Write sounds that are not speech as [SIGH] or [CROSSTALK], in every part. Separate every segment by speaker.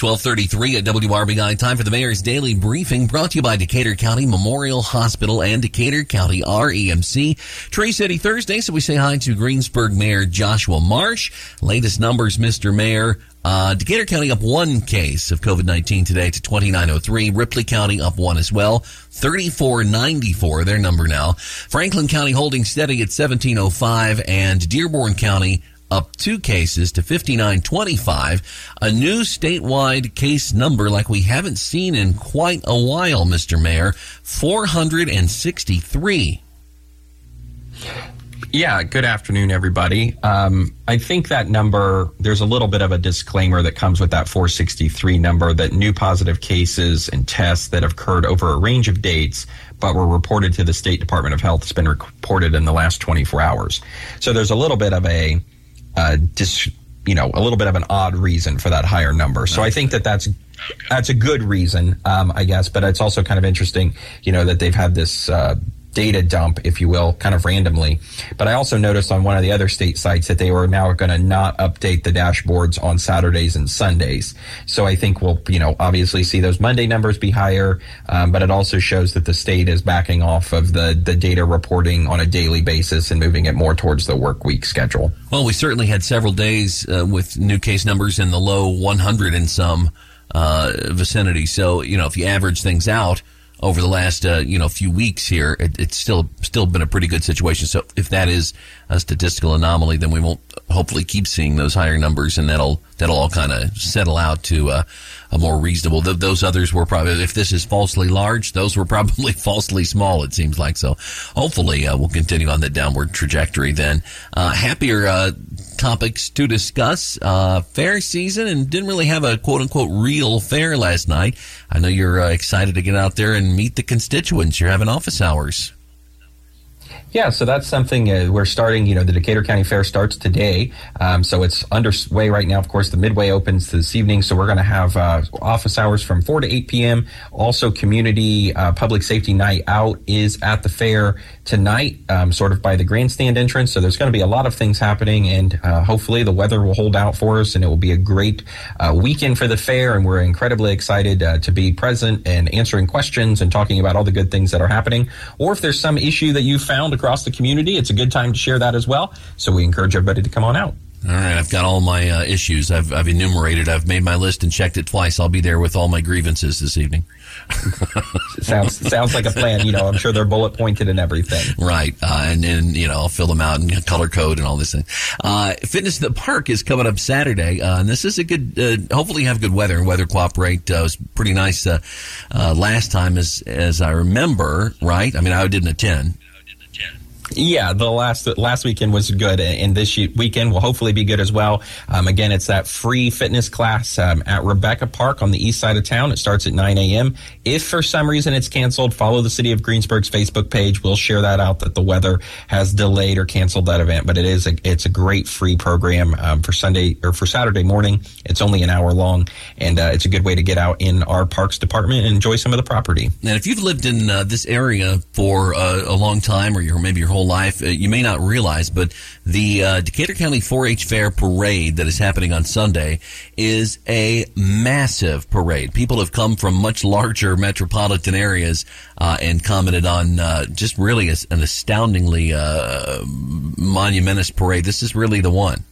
Speaker 1: 1233 at WRBI. Time for the Mayor's Daily Briefing brought to you by Decatur County Memorial Hospital and Decatur County REMC. Tree City Thursday, so we say hi to Greensburg Mayor Joshua Marsh. Latest numbers, Mr. Mayor. Uh, Decatur County up one case of COVID-19 today to 2903. Ripley County up one as well. 3494, their number now. Franklin County holding steady at 1705 and Dearborn County up two cases to 5925. A new statewide case number like we haven't seen in quite a while, Mr. Mayor. 463.
Speaker 2: Yeah, good afternoon, everybody. Um, I think that number, there's a little bit of a disclaimer that comes with that 463 number that new positive cases and tests that have occurred over a range of dates, but were reported to the State Department of Health has been reported in the last 24 hours. So there's a little bit of a, uh, dis, you know, a little bit of an odd reason for that higher number. So I think that that's that's a good reason, um, I guess. But it's also kind of interesting, you know, that they've had this. Uh, data dump, if you will, kind of randomly. But I also noticed on one of the other state sites that they were now going to not update the dashboards on Saturdays and Sundays. So I think we'll, you know, obviously see those Monday numbers be higher, um, but it also shows that the state is backing off of the, the data reporting on a daily basis and moving it more towards the work week schedule.
Speaker 1: Well, we certainly had several days uh, with new case numbers in the low 100 and some uh, vicinity. So, you know, if you average things out, over the last uh, you know few weeks here, it, it's still still been a pretty good situation. So if that is a statistical anomaly, then we won't hopefully keep seeing those higher numbers, and that'll that'll all kind of settle out to uh, a more reasonable. Th- those others were probably if this is falsely large, those were [LAUGHS] probably falsely small. It seems like so. Hopefully, uh, we'll continue on the downward trajectory. Then uh, happier uh, topics to discuss. Uh, fair season and didn't really have a quote unquote real fair last night. I know you're uh, excited to get out there and meet the constituents. You're having office hours.
Speaker 2: Yeah, so that's something uh, we're starting. You know, the Decatur County Fair starts today, um, so it's underway right now. Of course, the Midway opens this evening, so we're going to have uh, office hours from four to eight p.m. Also, community uh, public safety night out is at the fair tonight, um, sort of by the grandstand entrance. So there's going to be a lot of things happening, and uh, hopefully the weather will hold out for us, and it will be a great uh, weekend for the fair. And we're incredibly excited uh, to be present and answering questions and talking about all the good things that are happening. Or if there's some issue that you found across the community, it's a good time to share that as well. So we encourage everybody to come on out.
Speaker 1: All right, I've got all my uh, issues. I've, I've enumerated. I've made my list and checked it twice. I'll be there with all my grievances this evening. [LAUGHS]
Speaker 2: sounds sounds like a plan. You know, I'm sure they're bullet pointed and everything.
Speaker 1: Right, uh, and then you know I'll fill them out and color code and all this thing. Uh, Fitness in the Park is coming up Saturday, uh, and this is a good. Uh, hopefully, have good weather and weather cooperate. Uh, it was pretty nice uh, last time, as as I remember. Right, I mean I didn't attend.
Speaker 2: Yeah, the last last weekend was good, and this weekend will hopefully be good as well. Um, again, it's that free fitness class um, at Rebecca Park on the east side of town. It starts at 9 a.m. If for some reason it's canceled, follow the City of Greensburg's Facebook page. We'll share that out that the weather has delayed or canceled that event. But it is a, it's a great free program um, for Sunday or for Saturday morning. It's only an hour long, and uh, it's a good way to get out in our parks department and enjoy some of the property.
Speaker 1: And if you've lived in uh, this area for uh, a long time, or maybe your whole whole life. Uh, you may not realize, but the uh, Decatur County 4-H Fair parade that is happening on Sunday is a massive parade. People have come from much larger metropolitan areas uh, and commented on uh, just really an astoundingly uh, monumentous parade. This is really the one.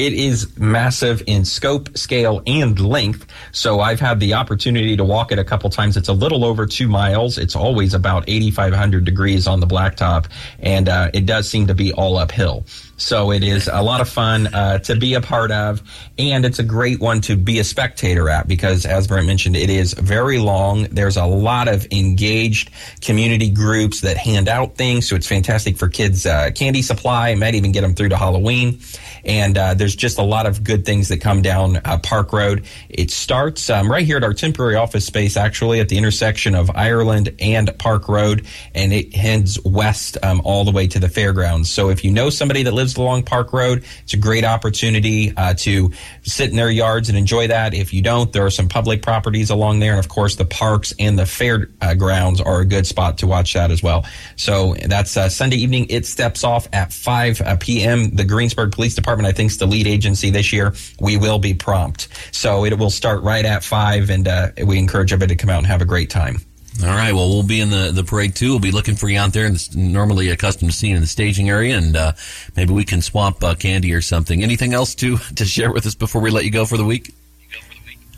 Speaker 2: It is massive in scope, scale, and length. So I've had the opportunity to walk it a couple times. It's a little over two miles. It's always about 8,500 degrees on the blacktop, and uh, it does seem to be all uphill. So it is a lot of fun uh, to be a part of, and it's a great one to be a spectator at because, as Brent mentioned, it is very long. There's a lot of engaged community groups that hand out things, so it's fantastic for kids' uh, candy supply. Might even get them through to Halloween, and uh, there's just a lot of good things that come down uh, Park Road. It starts um, right here at our temporary office space, actually at the intersection of Ireland and Park Road, and it heads west um, all the way to the fairgrounds. So if you know somebody that lives along Park Road. It's a great opportunity uh, to sit in their yards and enjoy that. If you don't, there are some public properties along there, and of course, the parks and the fair uh, grounds are a good spot to watch that as well. So that's uh, Sunday evening. It steps off at 5 uh, p.m. The Greensburg Police Department, I think, is the lead agency this year. We will be prompt, so it will start right at five, and uh, we encourage everybody to come out and have a great time.
Speaker 1: All right. Well, we'll be in the, the parade too. We'll be looking for you out there, and normally accustomed to seeing in the staging area, and uh, maybe we can swap uh, candy or something. Anything else to [LAUGHS] to share with us before we let you go for the week?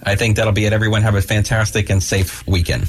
Speaker 2: I think that'll be it. Everyone have a fantastic and safe weekend.